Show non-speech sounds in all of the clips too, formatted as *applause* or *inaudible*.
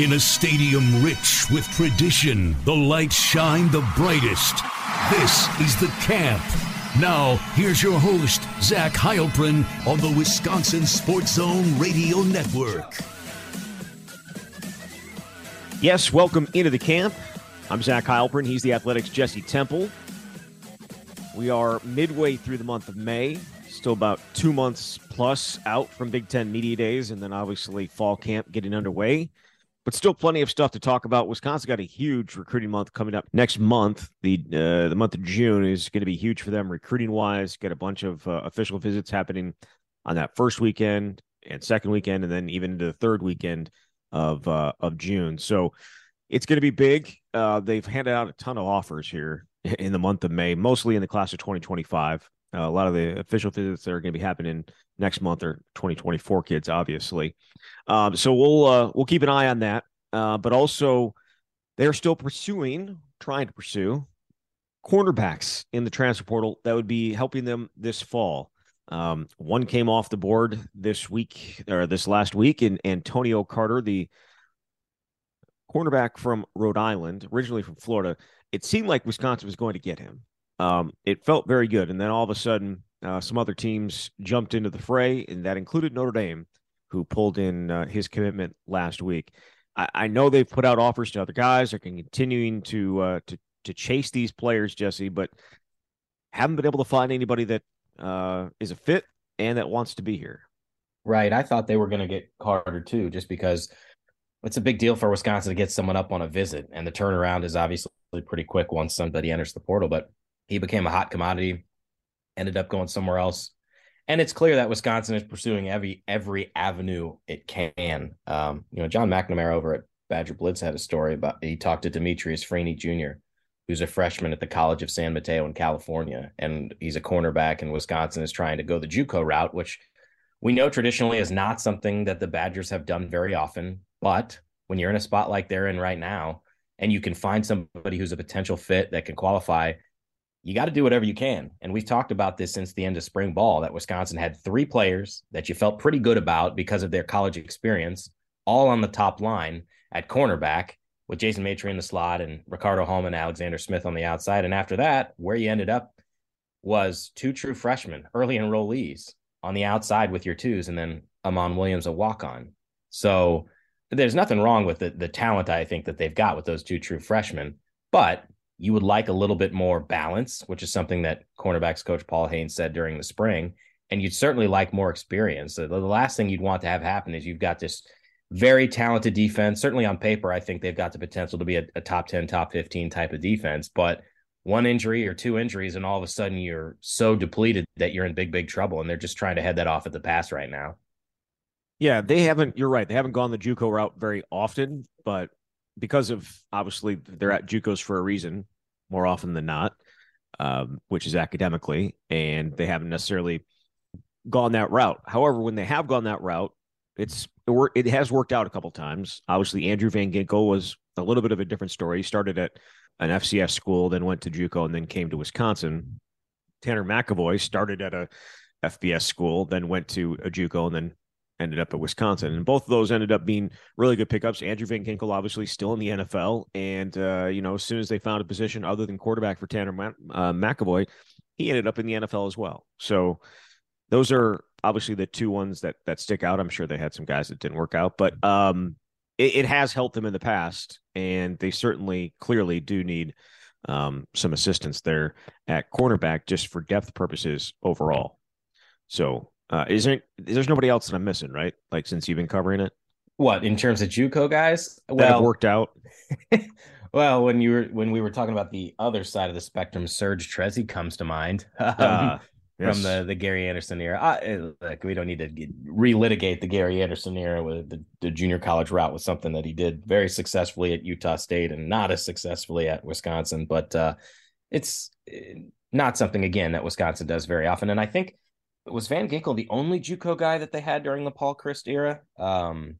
In a stadium rich with tradition, the lights shine the brightest. This is the camp. Now, here's your host, Zach Heilprin on the Wisconsin Sports Zone Radio Network. Yes, welcome into the camp. I'm Zach Heilprin. He's the Athletic's Jesse Temple. We are midway through the month of May, still about two months plus out from Big Ten Media Days, and then obviously fall camp getting underway but still plenty of stuff to talk about. Wisconsin got a huge recruiting month coming up next month. The uh, the month of June is going to be huge for them recruiting wise. Get a bunch of uh, official visits happening on that first weekend and second weekend, and then even into the third weekend of uh, of June. So it's going to be big. Uh, they've handed out a ton of offers here *laughs* in the month of May, mostly in the class of 2025. Uh, a lot of the official visits that are going to be happening next month are 2024 kids, obviously. Um, so we'll uh, we'll keep an eye on that. Uh, but also, they're still pursuing, trying to pursue cornerbacks in the transfer portal that would be helping them this fall. Um, one came off the board this week or this last week, and Antonio Carter, the cornerback from Rhode Island, originally from Florida. It seemed like Wisconsin was going to get him. Um, it felt very good, and then all of a sudden, uh, some other teams jumped into the fray, and that included Notre Dame, who pulled in uh, his commitment last week. I, I, know they've put out offers to other guys. They're continuing to uh, to to chase these players, Jesse, but haven't been able to find anybody that uh, is a fit and that wants to be here. Right. I thought they were going to get Carter too, just because it's a big deal for Wisconsin to get someone up on a visit, and the turnaround is obviously pretty quick once somebody enters the portal. But he became a hot commodity, ended up going somewhere else and it's clear that Wisconsin is pursuing every every avenue it can. Um, you know, John McNamara over at Badger Blitz had a story about he talked to Demetrius Freeney Jr., who's a freshman at the College of San Mateo in California, and he's a cornerback, and Wisconsin is trying to go the JUCO route, which we know traditionally is not something that the Badgers have done very often. But when you're in a spot like they're in right now, and you can find somebody who's a potential fit that can qualify you got to do whatever you can. And we've talked about this since the end of spring ball that Wisconsin had three players that you felt pretty good about because of their college experience, all on the top line at cornerback with Jason Maitre in the slot and Ricardo Hallman, Alexander Smith on the outside. And after that, where you ended up was two true freshmen, early enrollees on the outside with your twos, and then Amon Williams, a walk on. So there's nothing wrong with the, the talent I think that they've got with those two true freshmen. But you would like a little bit more balance, which is something that cornerbacks coach Paul Haynes said during the spring. And you'd certainly like more experience. So the last thing you'd want to have happen is you've got this very talented defense. Certainly on paper, I think they've got the potential to be a, a top 10, top 15 type of defense. But one injury or two injuries, and all of a sudden you're so depleted that you're in big, big trouble. And they're just trying to head that off at the pass right now. Yeah, they haven't, you're right. They haven't gone the Juco route very often, but because of obviously they're at JUCOs for a reason more often than not, um, which is academically, and they haven't necessarily gone that route. However, when they have gone that route, it's it has worked out a couple times. Obviously, Andrew Van Ginkel was a little bit of a different story. He started at an FCS school, then went to JUCO, and then came to Wisconsin. Tanner McEvoy started at a FBS school, then went to a JUCO, and then ended up at Wisconsin. And both of those ended up being really good pickups. Andrew Van Ginkel, obviously, still in the NFL. And, uh, you know, as soon as they found a position other than quarterback for Tanner uh, McEvoy, he ended up in the NFL as well. So those are obviously the two ones that that stick out. I'm sure they had some guys that didn't work out, but um, it, it has helped them in the past. And they certainly clearly do need um, some assistance there at cornerback just for depth purposes overall. So uh, is there there's nobody else that I'm missing, right? Like since you've been covering it. What in terms of JUCO guys? That well, worked out. *laughs* well, when you were when we were talking about the other side of the spectrum, Serge Trezy comes to mind *laughs* um, uh, yes. from the the Gary Anderson era. I, like we don't need to relitigate the Gary Anderson era with the, the junior college route was something that he did very successfully at Utah State and not as successfully at Wisconsin, but uh, it's eh, not something again that Wisconsin does very often. And I think was Van Ginkel the only JUCO guy that they had during the Paul Chryst era? Um,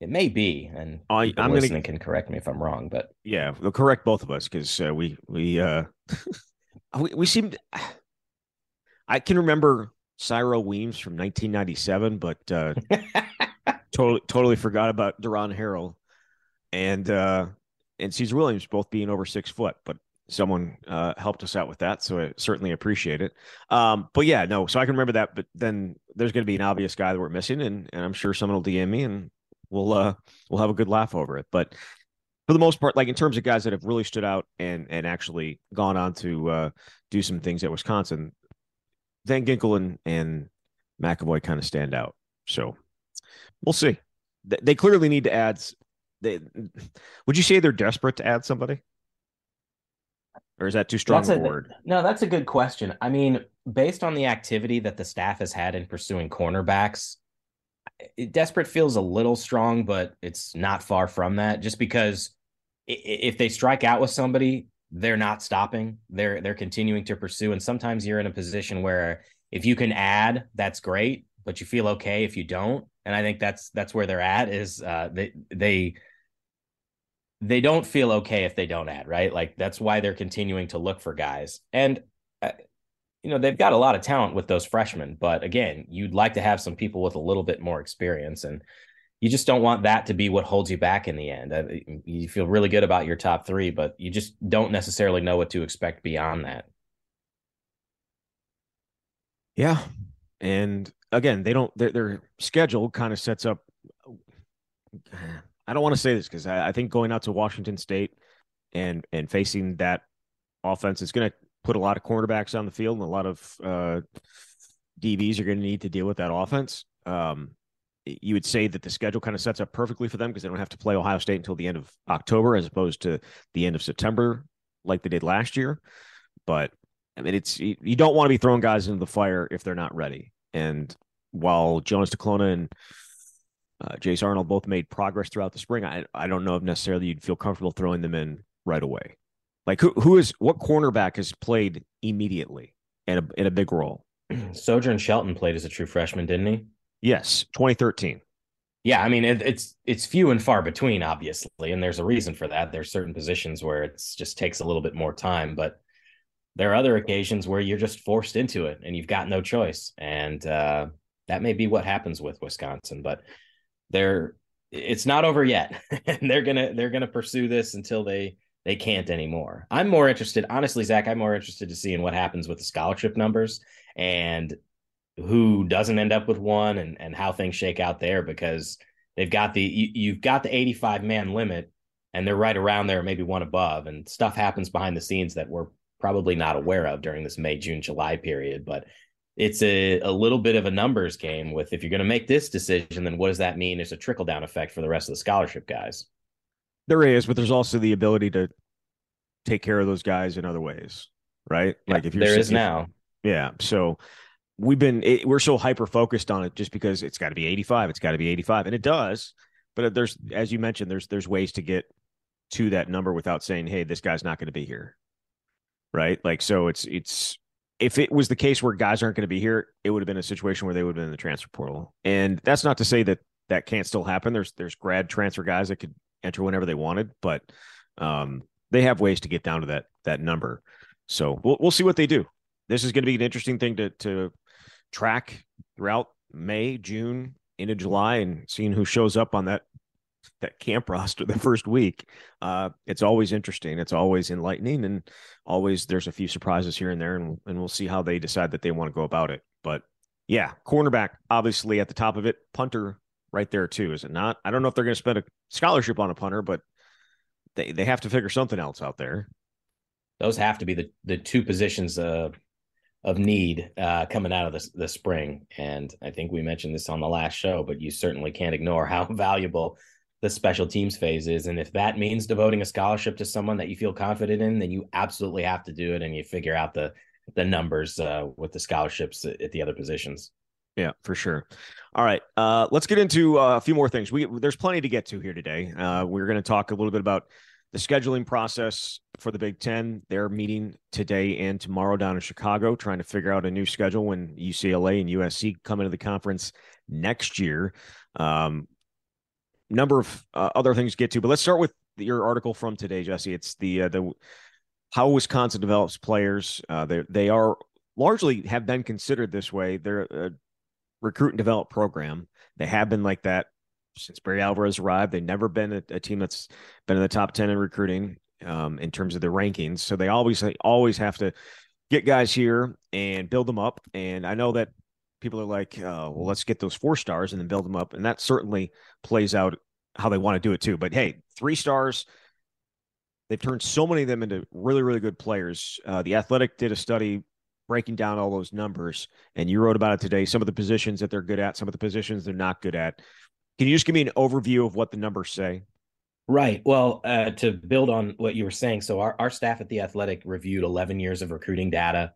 it may be, and I, I'm listening gonna, can correct me if I'm wrong, but yeah, they'll correct both of us because uh, we we uh *laughs* we, we seemed. *sighs* I can remember Cyril Weems from 1997, but uh, *laughs* totally totally forgot about Deron Harrell and uh, and Caesar Williams both being over six foot, but someone uh, helped us out with that, so I certainly appreciate it. Um, but yeah, no, so I can remember that. But then there's going to be an obvious guy that we're missing, and and I'm sure someone will DM me, and we'll uh we'll have a good laugh over it. But for the most part, like in terms of guys that have really stood out and and actually gone on to uh, do some things at Wisconsin, Van Ginkel and and McEvoy kind of stand out. So we'll see. They clearly need to add. They would you say they're desperate to add somebody? Or is that too strong that's a, word? No, that's a good question. I mean, based on the activity that the staff has had in pursuing cornerbacks, it, desperate feels a little strong, but it's not far from that. Just because if they strike out with somebody, they're not stopping. They're they're continuing to pursue, and sometimes you're in a position where if you can add, that's great, but you feel okay if you don't. And I think that's that's where they're at. Is uh, they they they don't feel okay if they don't add, right? Like that's why they're continuing to look for guys. And uh, you know, they've got a lot of talent with those freshmen, but again, you'd like to have some people with a little bit more experience and you just don't want that to be what holds you back in the end. Uh, you feel really good about your top 3, but you just don't necessarily know what to expect beyond that. Yeah. And again, they don't their, their schedule kind of sets up I don't want to say this because I, I, think going out to Washington State and and facing that offense is going to put a lot of cornerbacks on the field and a lot of uh, DBs are going to need to deal with that offense. Um, you would say that the schedule kind of sets up perfectly for them because they don't have to play Ohio State until the end of October as opposed to the end of September like they did last year. But I mean, it's you don't want to be throwing guys into the fire if they're not ready. And while Jonas Duclona and uh, Jace Arnold both made progress throughout the spring. I I don't know if necessarily you'd feel comfortable throwing them in right away. Like who who is what cornerback has played immediately in a in a big role? *clears throat* Sojourn Shelton played as a true freshman, didn't he? Yes, 2013. Yeah, I mean it, it's it's few and far between, obviously, and there's a reason for that. There's certain positions where it just takes a little bit more time, but there are other occasions where you're just forced into it and you've got no choice, and uh, that may be what happens with Wisconsin. But they're it's not over yet. And *laughs* they're gonna they're gonna pursue this until they they can't anymore. I'm more interested honestly zach i'm more interested to seeing what happens with the scholarship numbers and who doesn't end up with one and and how things shake out there because they've got the you, you've got the 85 man limit and they're right around there maybe one above and stuff happens behind the scenes that we're probably not aware of during this may june july period but it's a, a little bit of a numbers game with if you're going to make this decision, then what does that mean? There's a trickle down effect for the rest of the scholarship guys. There is, but there's also the ability to take care of those guys in other ways, right? Yeah, like if you're there is now, yeah. So we've been it, we're so hyper focused on it just because it's got to be 85, it's got to be 85, and it does. But uh, there's, as you mentioned, there's there's ways to get to that number without saying, "Hey, this guy's not going to be here," right? Like so, it's it's if it was the case where guys aren't going to be here, it would have been a situation where they would have been in the transfer portal. And that's not to say that that can't still happen. There's there's grad transfer guys that could enter whenever they wanted, but um, they have ways to get down to that that number. So we'll we'll see what they do. This is going to be an interesting thing to to track throughout May, June, into July, and seeing who shows up on that that camp *laughs* roster the first week. Uh, it's always interesting. It's always enlightening, and always there's a few surprises here and there, and and we'll see how they decide that they want to go about it. But yeah, cornerback obviously at the top of it, punter right there too, is it not? I don't know if they're going to spend a scholarship on a punter, but they they have to figure something else out there. Those have to be the the two positions uh, of need uh, coming out of the the spring, and I think we mentioned this on the last show, but you certainly can't ignore how *laughs* valuable the special teams phase is. And if that means devoting a scholarship to someone that you feel confident in, then you absolutely have to do it and you figure out the the numbers uh, with the scholarships at the other positions. Yeah, for sure. All right, uh, let's get into uh, a few more things. We there's plenty to get to here today. Uh, we're going to talk a little bit about the scheduling process for the Big Ten. They're meeting today and tomorrow down in Chicago, trying to figure out a new schedule when UCLA and USC come into the conference next year. Um, number of uh, other things to get to, but let's start with your article from today, Jesse. It's the uh, the how Wisconsin develops players. Uh, they they are largely have been considered this way. They're a recruit and develop program. They have been like that since Barry Alvarez arrived. They've never been a, a team that's been in the top 10 in recruiting um, in terms of the rankings. So they always, always have to get guys here and build them up. And I know that people are like, uh, well, let's get those four stars and then build them up. And that certainly plays out how they want to do it too. But hey, three stars, they've turned so many of them into really, really good players. Uh, the Athletic did a study breaking down all those numbers, and you wrote about it today. Some of the positions that they're good at, some of the positions they're not good at. Can you just give me an overview of what the numbers say? Right. Well, uh, to build on what you were saying, so our, our staff at the Athletic reviewed 11 years of recruiting data,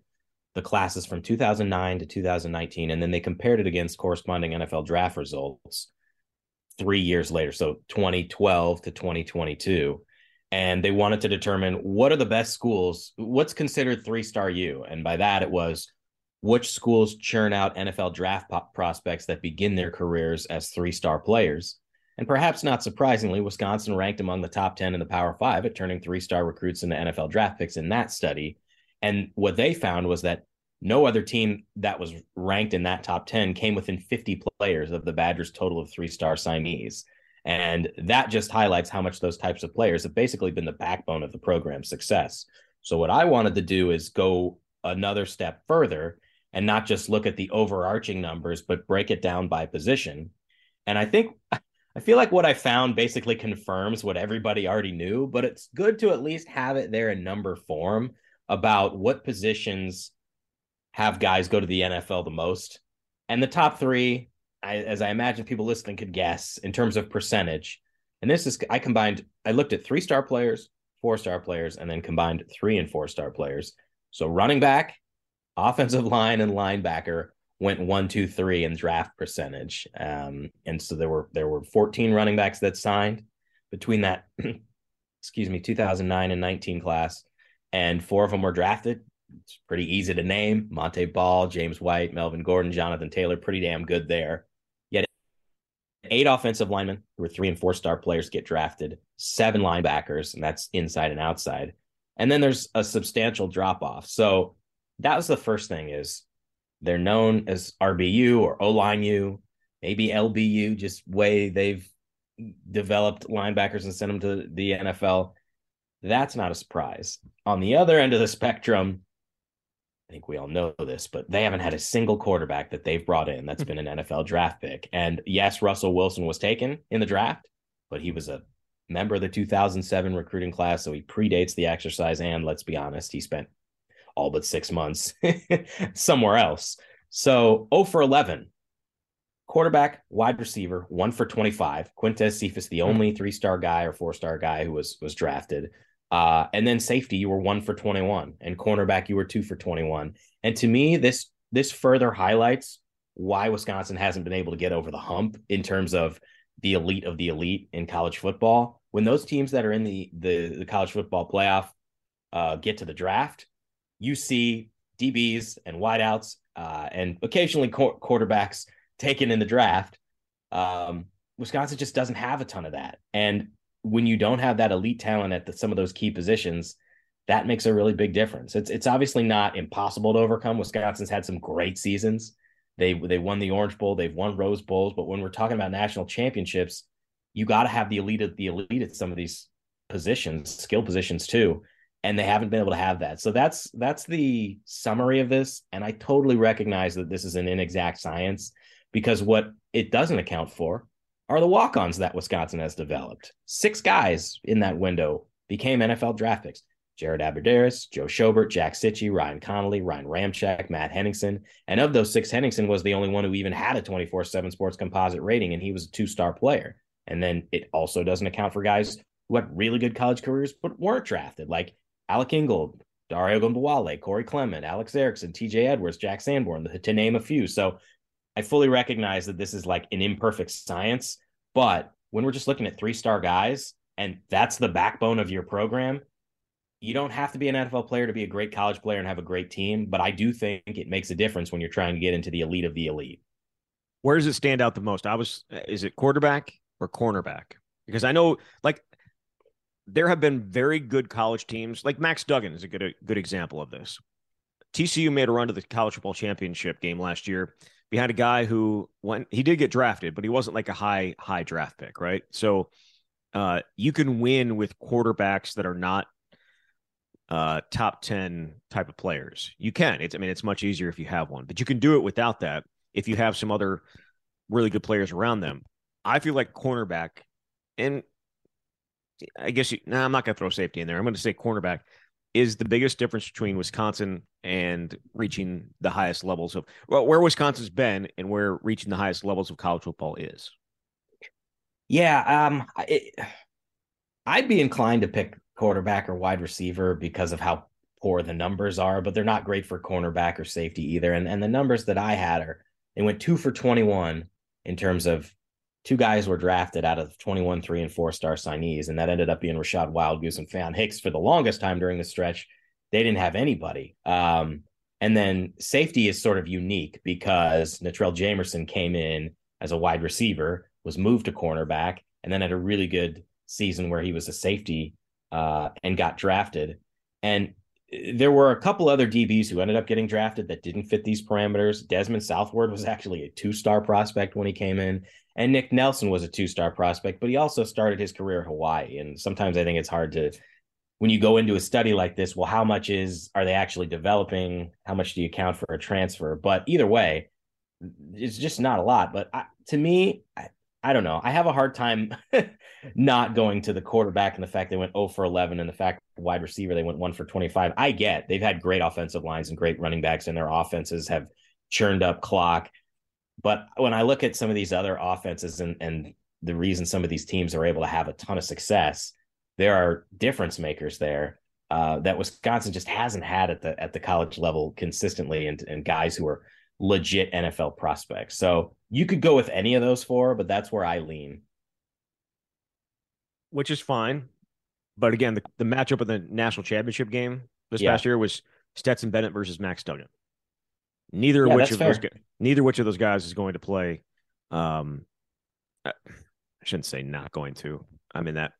the classes from 2009 to 2019, and then they compared it against corresponding NFL draft results three years later, so 2012 to 2022 and they wanted to determine what are the best schools, what's considered three star U. And by that, it was which schools churn out NFL draft prospects that begin their careers as three star players. And perhaps not surprisingly, Wisconsin ranked among the top 10 in the Power Five at turning three star recruits into NFL draft picks in that study. And what they found was that no other team that was ranked in that top 10 came within 50 players of the Badgers' total of three star signees. And that just highlights how much those types of players have basically been the backbone of the program's success. So, what I wanted to do is go another step further and not just look at the overarching numbers, but break it down by position. And I think *laughs* I feel like what I found basically confirms what everybody already knew, but it's good to at least have it there in number form about what positions have guys go to the NFL the most. And the top three I, as I imagine people listening could guess in terms of percentage. And this is I combined. I looked at three star players, four star players, and then combined three and four star players. So running back, offensive *laughs* line, and linebacker went one, two, three in draft percentage. Um, and so there were there were 14 running backs that signed between that, *clears throat* excuse me, 2009 and 19 class, and four of them were drafted. It's pretty easy to name: Montee Ball, James White, Melvin Gordon, Jonathan Taylor. Pretty damn good there Yet eight offensive linemen who were three and four star players get drafted, seven linebackers, and that's inside and outside. And then there's a substantial drop off. So that was the first thing is they're known as RBU or O line U, maybe LBU, just way they've developed linebackers and sent them to the NFL. That's not a surprise. On the other end of the spectrum, I think we all know this, but they haven't had a single quarterback that they've brought in that's been an NFL draft pick. And yes, Russell Wilson was taken in the draft, but he was a member of the 2007 recruiting class, so he predates the exercise. And let's be honest, he spent all but six months *laughs* somewhere else. So 0 for 11. Quarterback, wide receiver, one for 25. Quintez Cephus, the hmm. only three star guy or four star guy who was was drafted. Uh, and then safety, you were one for 21, and cornerback, you were two for 21. And to me, this this further highlights why Wisconsin hasn't been able to get over the hump in terms of the elite of the elite in college football. When those teams that are in the the, the college football playoff uh, get to the draft, you see DBs and wideouts uh, and occasionally qu- quarterbacks *laughs* taken in the draft. Um, Wisconsin just doesn't have a ton of that, and when you don't have that elite talent at the, some of those key positions, that makes a really big difference. It's it's obviously not impossible to overcome. Wisconsin's had some great seasons. They they won the Orange Bowl, they've won Rose Bowls, but when we're talking about national championships, you got to have the elite of the elite at some of these positions, skill positions too, and they haven't been able to have that. So that's that's the summary of this, and I totally recognize that this is an inexact science because what it doesn't account for are the walk ons that Wisconsin has developed. Six guys in that window became NFL draft picks. Jared Abbrederis, Joe Schobert, Jack Cichy, Ryan Connelly, Ryan Ramczyk, Matt Henningsen. And of those six, Henningsen was the only one who even had a 24 7 sports composite rating, and he was a two star player. And then it also doesn't account for guys who had really good college careers but weren't drafted, like Alec Ingold, Dare Ogunbowale, Corey Clement, Alex Erickson, TJ Edwards, Jack Sanborn, to name a few. So I fully recognize that this is like an imperfect science, but when we're just looking at three star guys and that's the backbone of your program, you don't have to be an NFL player to be a great college player and have a great team. But I do think it makes a difference when you're trying to get into the elite of the elite. Where does it stand out the most? I was, is it quarterback or cornerback? Because I know, like, there have been very good college teams. Like Max Duggan is a good a good example of this. TCU made a run to the college football championship game last year behind a guy who went he did get drafted, but he wasn't like a high high draft pick, right? So uh, you can win with quarterbacks that are not uh, top 10 type of players. You can. It's I mean it's much easier if you have one, but you can do it without that if you have some other really good players around them. I feel like cornerback and I guess you, nah, I'm not going to throw safety in there. I'm going to say cornerback is the biggest difference between Wisconsin and reaching the highest levels of well, where Wisconsin's been and where reaching the highest levels of college football is. Yeah, um, it, I'd be inclined to pick quarterback or wide receiver because of how poor the numbers are, but they're not great for cornerback or safety either. And and the numbers that I had are they went two for 21 in terms of two guys were drafted out of 21 three and four star signees, and that ended up being Rachad Wildgoose and Faion Hicks for the longest time during the stretch. They didn't have anybody. Um, and then safety is sort of unique because Natrell Jamerson came in as a wide receiver, was moved to cornerback, and then had a really good season where he was a safety uh, and got drafted. And there were a couple other DBs who ended up getting drafted that didn't fit these parameters. Dezmen Southward was actually a two star prospect when he came in, and Nick Nelson was a two star prospect, but he also started his career at Hawaii. And sometimes I think it's hard to, when you go into a study like this, well, how much is, are they actually developing? How much do you count for a transfer? But either way, it's just not a lot. But I, to me, I, I don't know. I have a hard time *laughs* not going to the quarterback and the fact they went 0 for 11 and the fact wide receiver they went 1 for 25. I get they've had great offensive lines and great running backs and their offenses have churned up clock. But when I look at some of these other offenses and and the reason some of these teams are able to have a ton of success, there are difference makers there uh, that Wisconsin just hasn't had at the at the college level consistently, and and guys who are legit NFL prospects. So you could go with any of those four, but that's where I lean. Which is fine. But again, the, the matchup of the national championship game this yeah. past year was Stetson Bennett versus Max Duggan. Neither yeah, which of fair. those neither which of those guys is going to play. Um, I shouldn't say not going to. I mean that.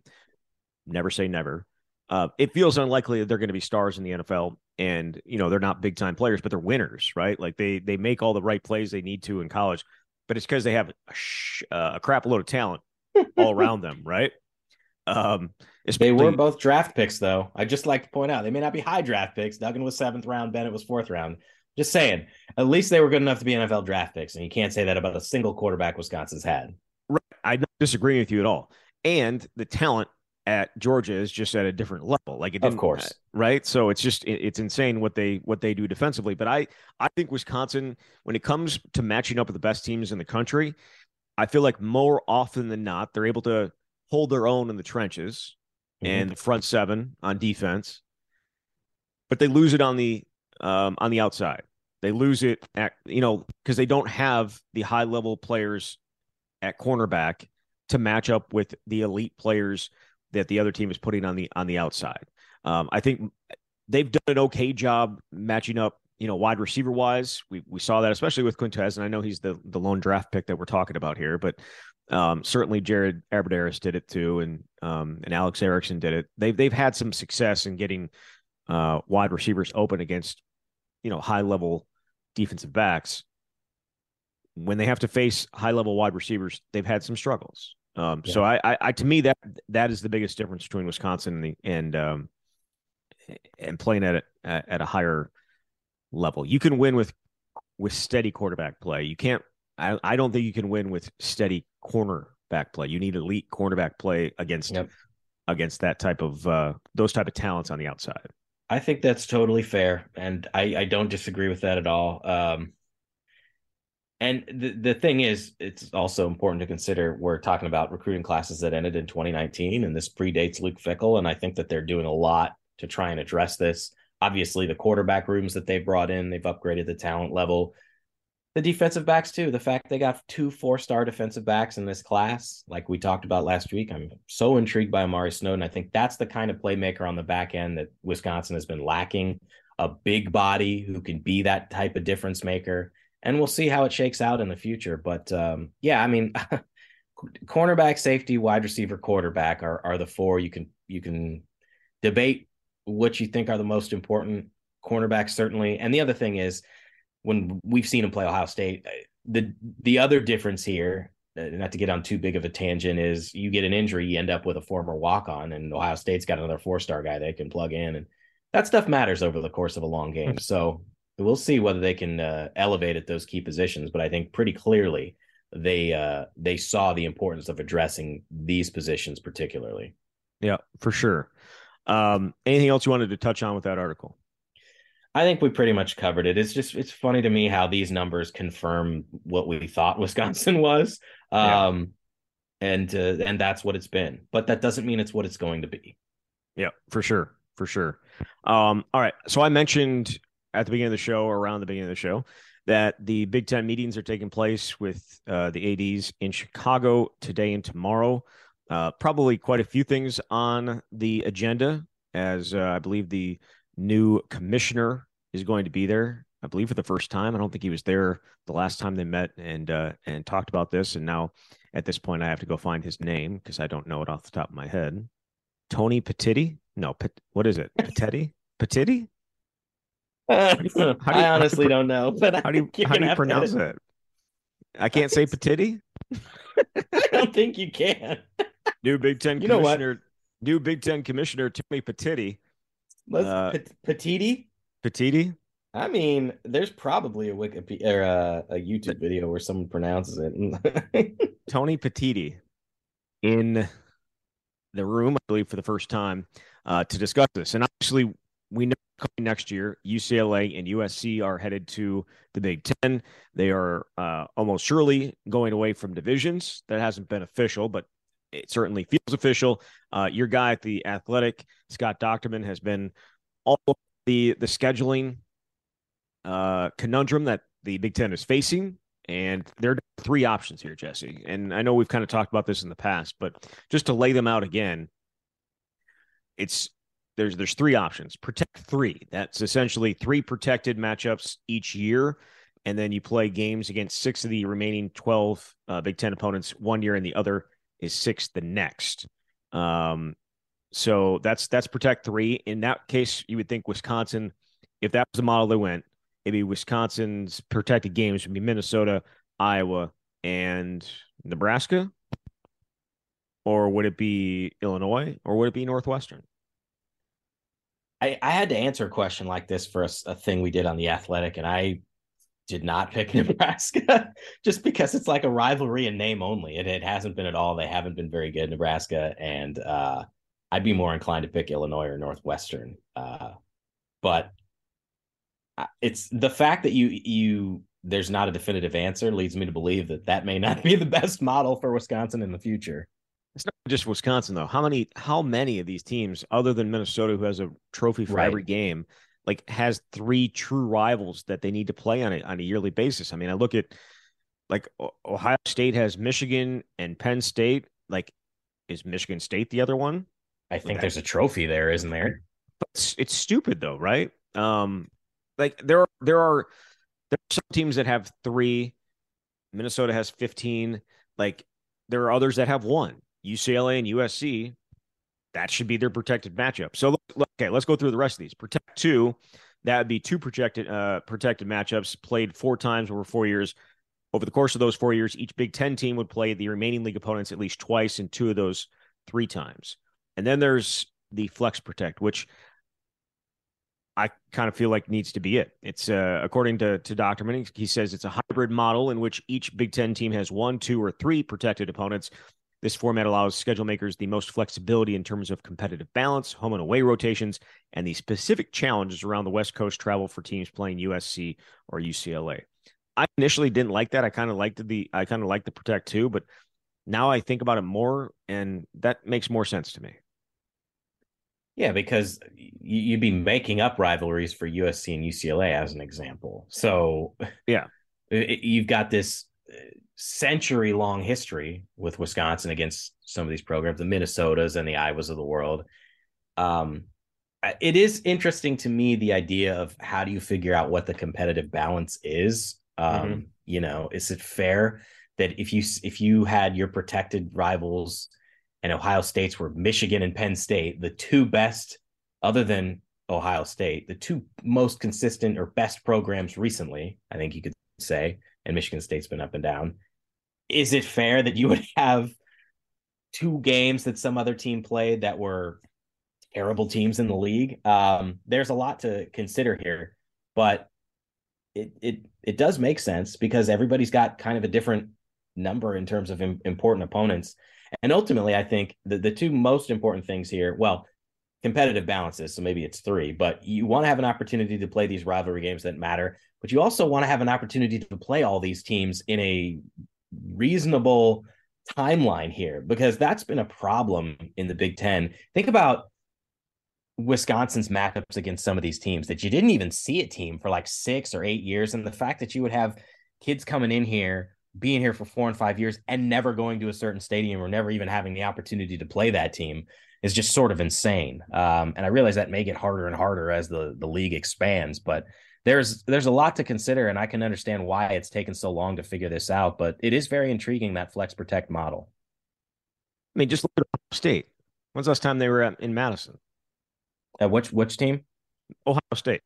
Never say never. Uh, it feels unlikely that they're going to be stars in the NFL, and you know they're not big time players, but they're winners, right? Like they they make all the right plays they need to in college, but it's because they have a, sh- uh, a crap load of talent all *laughs* around them, right? Um, they were both draft picks, though. I just like to point out they may not be high draft picks. Duggan was seventh round, Bennett was fourth round. Just saying, at least they were good enough to be NFL draft picks, and you can't say that about a single quarterback Wisconsin's had. Right. I don't disagree with you at all. And the talent at Georgia is just at a different level. Like it, of course, right? So it's just it, it's insane what they what they do defensively. But I I think Wisconsin, when it comes to matching up with the best teams in the country, I feel like more often than not they're able to hold their own in the trenches mm-hmm. and the front seven on defense, but they lose it on the um, on the outside. They lose it at you know because they don't have the high level players at cornerback to match up with the elite players that the other team is putting on the on the outside. Um, I think they've done an okay job matching up, you know, wide receiver wise. We we saw that especially with Quintez, and I know he's the the lone draft pick that we're talking about here, but um, certainly Jared Abbrederis did it too, and um, and Alex Erickson did it. They've they've had some success in getting uh, wide receivers open against, you know, high level defensive backs. When they have to face high level wide receivers, they've had some struggles. Um, yeah. So I, I, I, to me that that is the biggest difference between Wisconsin and the, and um, and playing at, at at a higher level. You can win with with steady quarterback play. You can't. I, I don't think you can win with steady cornerback play. You need elite cornerback play against yep. against that type of uh, those type of talents on the outside. I think that's totally fair, and I, I don't disagree with that at all. Um, and the, the thing is, it's also important to consider we're talking about recruiting classes that ended in 2019, and this predates Luke Fickell. And I think that they're doing a lot to try and address this. Obviously, the quarterback rooms that they've brought in, they've upgraded the talent level. The defensive backs, too. The fact they got two four star defensive backs in this class, like we talked about last week, I'm so intrigued by Amari Snowden. I think that's the kind of playmaker on the back end that Wisconsin has been lacking a big body who can be that type of difference maker and we'll see how it shakes out in the future. But um, yeah, I mean, *laughs* cornerback, safety, wide receiver, quarterback are are the four you can you can debate what you think are the most important cornerbacks certainly. And the other thing is when we've seen him play Ohio State, the the other difference here, uh, not to get on too big of a tangent, is you get an injury, you end up with a former walk on, and Ohio State's got another four star guy they can plug in, and that stuff matters over the course of a long game. So we'll see whether they can uh, elevate at those key positions. But I think pretty clearly they uh, they saw the importance of addressing these positions particularly. Yeah, for sure. Um, anything else you wanted to touch on with that article? I think we pretty much covered it. It's just it's funny to me how these numbers confirm what we thought Wisconsin *laughs* was. Um yeah. and uh, and that's what it's been. But that doesn't mean it's what it's going to be. Yeah, for sure. For sure. Um all right. So I mentioned at the beginning of the show or around the beginning of the show that the Big 10 meetings are taking place with uh, the ADs in Chicago today and tomorrow. Uh, probably quite a few things on the agenda as uh, I believe the new commissioner is going to be there. I believe for the first time. I don't think he was there the last time they met and uh, and talked about this. And now at this point, I have to go find his name because I don't know it off the top of my head. Tony Petitti? No, Pet- what is it? Petitti? Petitti? Uh, you, I honestly do not know, but how do you how do you *laughs* pronounce it? I can't say Petitti. *laughs* I don't think you can. New Big Ten you commissioner, new Big Ten commissioner Tony Let's uh, Petiti. Petiti. I mean, there's probably a Wikipedia or a, a YouTube video where someone pronounces it. *laughs* Tony Petiti in the room, I believe, for the first time uh, to discuss this. And actually, we know next year UCLA and USC are headed to the Big Ten. They are uh, almost surely going away from divisions. That hasn't been official, but it certainly feels official. Uh, your guy at the Athletic, Scott Dochterman, has been all the the scheduling uh, conundrum that the Big Ten is facing, and there are three options here, Jesse. And I know we've kind of talked about this in the past, but just to lay them out again, it's there's there's three options. Protect three. That's essentially three protected matchups each year. And then you play games against six of the remaining 12 uh, Big Ten opponents one year and the other is six the next. Um, so that's that's protect three. In that case, you would think Wisconsin, if that was the model they went, it'd be Wisconsin's protected games would be Minnesota, Iowa, and Nebraska, or would it be Illinois, or would it be Northwestern? I, I had to answer a question like this for a, a thing we did on the Athletic, and I did not pick *laughs* Nebraska *laughs* just because it's like a rivalry in name only. It, it hasn't been at all. They haven't been very good, Nebraska. And uh, I'd be more inclined to pick Illinois or Northwestern. Uh, but it's the fact that you, you, there's not a definitive answer leads me to believe that that may not be the best model for Wisconsin in the future. It's not just Wisconsin though. How many how many of these teams, other than Minnesota, who has a trophy for right. every game, like has three true rivals that they need to play on it on a yearly basis. I mean, I look at like Ohio State has Michigan and Penn State. Like, is Michigan State the other one? I think there's a trophy there, isn't there? But it's, it's stupid though, right? Um, like there are there are there are some teams that have three. Minnesota has fifteen. Like there are others that have one. UCLA and USC that should be their protected matchup. So okay, let's go through the rest of these. Protect two, that would be two protected uh, protected matchups played four times over four years. Over the course of those four years, each Big Ten team would play the remaining league opponents at least twice, and two of those three times. And then there's the flex protect, which I kind of feel like needs to be it. It's uh, according to to Dochterman, he says it's a hybrid model in which each Big Ten team has one, two, or three protected opponents this format allows schedule makers the most flexibility in terms of competitive balance, home and away rotations, and the specific challenges around the West Coast travel for teams playing USC or UCLA. I initially didn't like that. I kind of liked the I kind of liked the protect too, but now I think about it more, and that makes more sense to me. Yeah, because you'd be making up rivalries for USC and UCLA as an example. So yeah, *laughs* you've got this century long history with Wisconsin against some of these programs, the Minnesotas and the Iowas of the world. Um, it is interesting to me the idea of how do you figure out what the competitive balance is. Um, mm-hmm. You know, is it fair that if you if you had your protected rivals and Ohio State's were Michigan and Penn State, the two best, other than Ohio State, the two most consistent or best programs recently, I think you could say and Michigan State's been up and down. Is it fair that you would *laughs* have two games that some other team played that were terrible teams in the league? Um, there's a lot to consider here, but it it it does make sense because everybody's got kind of a different number in terms of Im- important opponents. And ultimately, I think the, the two most important things here, well, competitive balances. So maybe it's three, but you want to have an opportunity to play these rivalry games that matter, but you also want to have an opportunity to play all these teams in a reasonable timeline here because that's been a problem in the Big Ten. Think about Wisconsin's matchups against some of these teams that you didn't even see a team for like six or eight years. And the fact that you would have kids coming in here, being here for four and five years, and never going to a certain stadium or never even having the opportunity to play that team is just sort of insane. Um, and I realize that may get harder and harder as the the league expands, but there's there's a lot to consider, and I can understand why it's taken so long to figure this out. But it is very intriguing that flex protect model. I mean, just look at Ohio State. When's the last time they were at, in Madison? At which which team? Ohio State.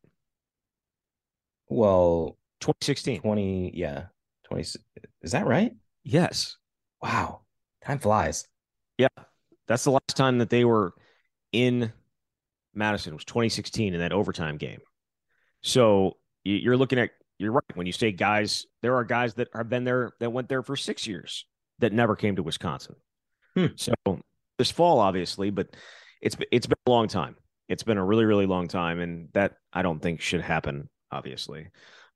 Well, 2016. 20, yeah. 20 Is that right? Yes. Wow. Time flies. Yeah. That's the last time that they were in Madison it was 2016 in that overtime game. So you're looking at you're right when you say guys. There are guys that have been there that went there for six years that never came to Wisconsin. Hmm. So this fall, obviously, but it's it's been a long time. It's been a really really long time, and that I don't think should happen. Obviously,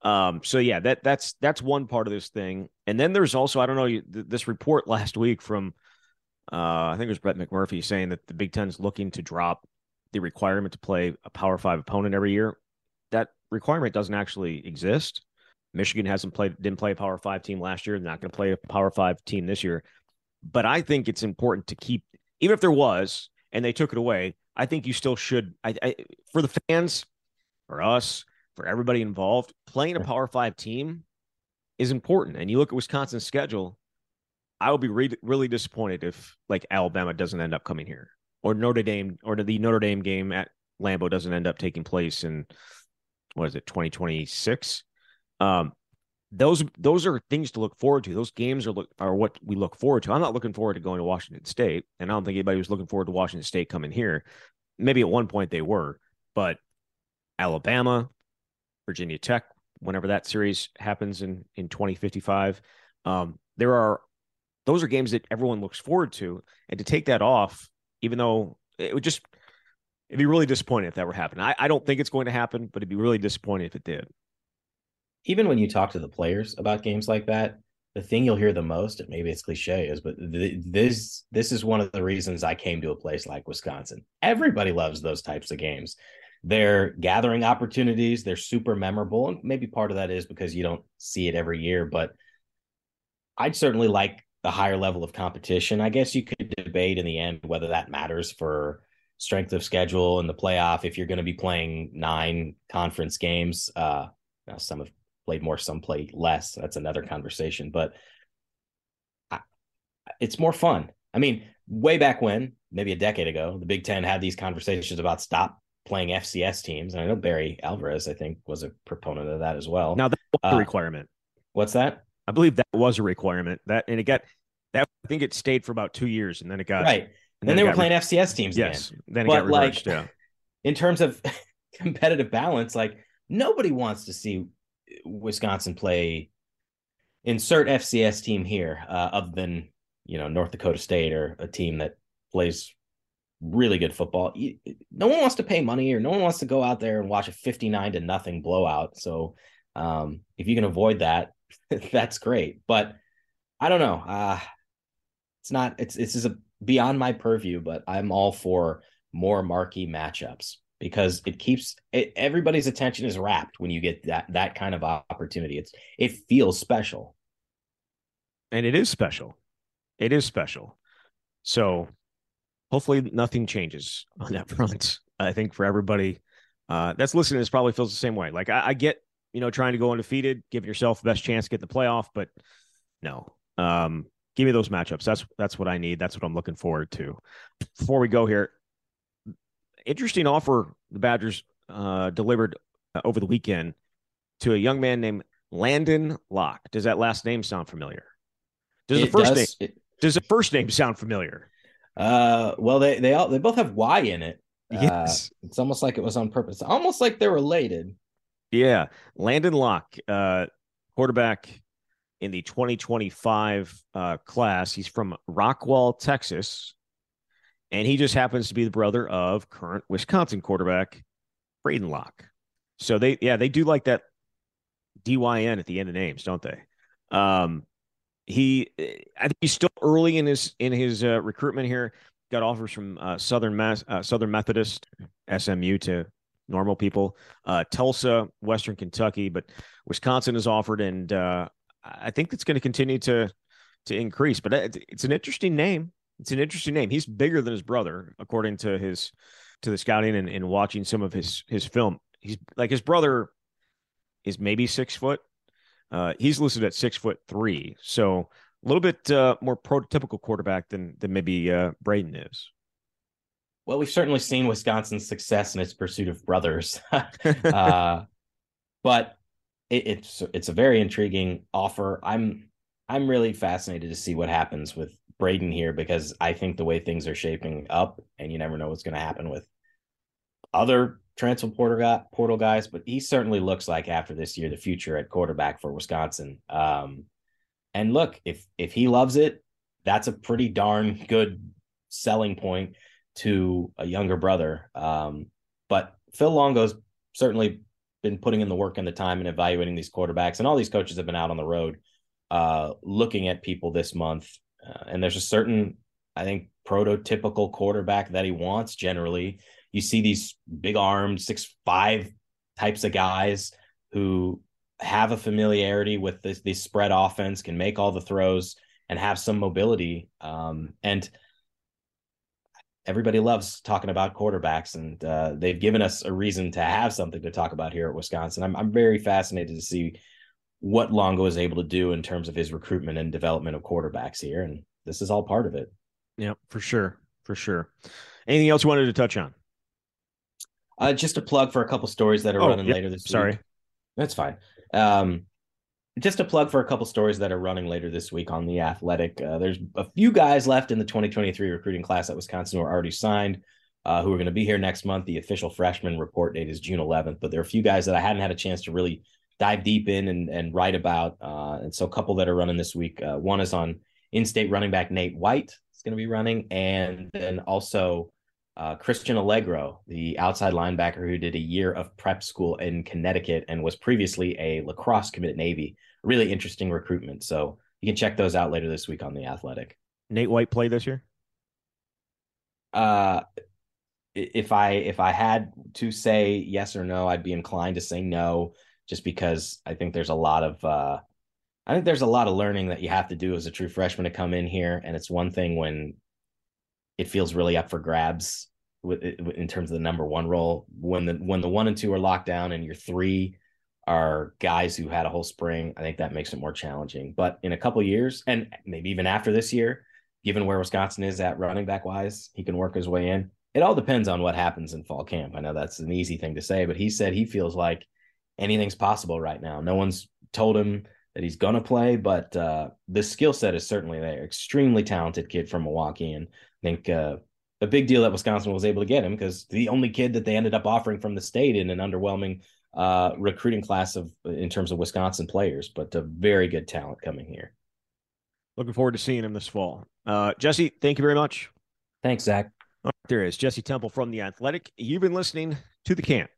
um, so yeah, that that's that's one part of this thing. And then there's also I don't know this report *laughs* last week from uh, I think it was Brett McMurphy saying that the Big Ten is looking to drop the requirement to play a Power Five opponent every year. That requirement doesn't actually exist. Michigan hasn't played, didn't play a Power Five team last year. They're not going to play a Power Five team this year. But I think it's important to keep, even if there was and they took it away. I think you still should. I, I for the fans, for us, for everybody involved, playing a Power Five team is important. And you look at Wisconsin's schedule I will be re- really disappointed if like Alabama doesn't end up coming here or Notre Dame or the Notre Dame game at Lambeau doesn't end up taking place in what is it 2026 um those those are things to look forward to. Those games are look are what we look forward to. I'm not looking forward to going to washington state and i don't think anybody was looking forward to washington state coming here. Maybe at one point they were but alabama virginia tech whenever that series happens in in 2055 um there are those are games that everyone looks forward to. And to take that off, even though it would just it'd be really disappointing if that were happening. I, I don't think it's going to happen, but it'd be really disappointing if it did. Even when you talk to the players about games like that, the thing you'll hear the most, and maybe it's cliche, is but th- this this is one of the reasons I came to a place like Wisconsin. Everybody loves those types of games. They're gathering opportunities. They're super memorable, and maybe part of that is because you don't see it every year. But I'd certainly like the higher level of competition. I guess you could debate in the end whether that matters for strength of schedule in the playoff if you're going to be playing nine conference games. Uh, now some have played more, some played less. That's another conversation, but I, it's more fun. I mean, way back when, maybe a decade ago, the Big Ten had these conversations about stop playing FCS teams. And I know Barry Alvarez, I think, was a proponent of that as well. Now that's a uh, requirement. What's that? I believe that was a requirement. That and it got that I think it stayed for about two years and then it got right. And then, then they were playing re- FCS teams. Yes. Again. Then it but got reversed, like, yeah. In terms of *laughs* competitive balance, like nobody wants to see Wisconsin play insert FCS team here, uh, other than you know North Dakota State or a team that plays really good football. No one wants to pay money or no one wants to go out there and watch a 59 to nothing blowout. So um, if you can avoid that, *laughs* that's great. But I don't know. Uh, it's not. It's it's is a beyond my purview, but I'm all for more marquee matchups because it keeps it, everybody's attention is wrapped when you get that that kind of opportunity. It's it feels special, and it is special. It is special. So hopefully nothing changes on that *laughs* front. I think for everybody uh, that's listening, this probably feels the same way. Like I, I get you know, trying to go undefeated, giving yourself the best chance to get the playoff. But no, um, give me those matchups. That's that's what I need. That's what I'm looking forward to. Before we go here, interesting offer the Badgers uh, delivered uh, over the weekend to a young man named Landon Locke. Does that last name sound familiar? Does it the first does. name? Does the first name sound familiar? Uh, well, they they all they both have Y in it. Yes, uh, it's almost like it was on purpose. Almost like they're related. Yeah, Landyn Locke, uh, quarterback in the 2025 uh, class. He's from Rockwall, Texas, and he just happens to be the brother of current Wisconsin quarterback Braedyn Locke. So they, yeah, they do like that DYN at the end of names, don't they? Um, he, I think he's still early in his in his uh, recruitment here. Got offers from uh, Southern Mass, uh, Southern Methodist, SMU to normal people, uh, Tulsa, Western Kentucky, but Wisconsin is offered, and uh, I think it's going to continue to to increase. But it's an interesting name. It's an interesting name. He's bigger than his brother, according to his to the scouting and, and watching some of his his film. He's like his brother is maybe six foot. Uh, he's listed at six foot three, so a little bit uh, more prototypical quarterback than than maybe uh, Braedyn is. Well, we've certainly seen Wisconsin's success in its pursuit of brothers, *laughs* uh, but it, it's it's a very intriguing offer. I'm I'm really fascinated to see what happens with Braedyn here because I think the way things are shaping up, and you never know what's going to happen with other transfer portal, portal guys, but he certainly looks like after this year the future at quarterback for Wisconsin. Um, and look, if if he loves it, that's a pretty darn good selling point to a younger brother. Um, but Phil Longo's certainly been putting in the work and the time and evaluating these quarterbacks, and all these coaches have been out on the road uh, looking at people this month uh, and there's a certain, I think, prototypical quarterback that he wants generally. You see these big armed, six five types of guys who have a familiarity with this, this spread offense, can make all the throws, and have some mobility. Um, and everybody loves talking about quarterbacks, and uh, they've given us a reason to have something to talk about here at Wisconsin. I'm, I'm very fascinated to see what Longo is able to do in terms of his recruitment and development of quarterbacks here. And this is all part of it. Yeah, for sure. For sure. Anything else you wanted to touch on? Uh, just a plug for a couple stories that are oh, running yep. later this Sorry. week. That's fine. Um, just a plug for a couple stories that are running later this week on the athletic. Uh, there's a few guys left in the 2023 recruiting class at Wisconsin who are already signed, uh, who are going to be here next month. The official freshman report date is June 11th, but there are a few guys that I hadn't had a chance to really dive deep in and, and write about. Uh, and so a couple that are running this week. Uh, one is on in-state running back Nate White is going to be running, and then also uh, Christian Alliegro, the outside linebacker who did a year of prep school in Connecticut and was previously a lacrosse commit Navy. Really interesting recruitment. So you can check those out later this week on the Athletic. Nate White play this year? Uh, if I if I had to say yes or no, I'd be inclined to say no just because I think there's a lot of uh, I think there's a lot of learning that you have to do as a true freshman to come in here, and it's one thing when it feels really up for grabs with, in terms of the number one role when the when the one and two are locked down and your three are guys who had a whole spring. I think that makes it more challenging. But in a couple years, and maybe even after this year, given where Wisconsin is at running back wise, he can work his way in. It all depends on what happens in fall camp. I know that's an easy thing to say, but he said he feels like anything's possible right now. No one's told him that he's gonna play, but uh, the skill set is certainly there. Extremely talented kid from Milwaukee, and I think uh, a big deal that Wisconsin was able to get him because the only kid that they ended up offering from the state in an underwhelming uh, recruiting class of in terms of Wisconsin players, but a very good talent coming here. Looking forward to seeing him this fall. Uh, Jesse, thank you very much. Thanks, Zach. there is Jesse Temple from the Athletic. You've been listening to the camp.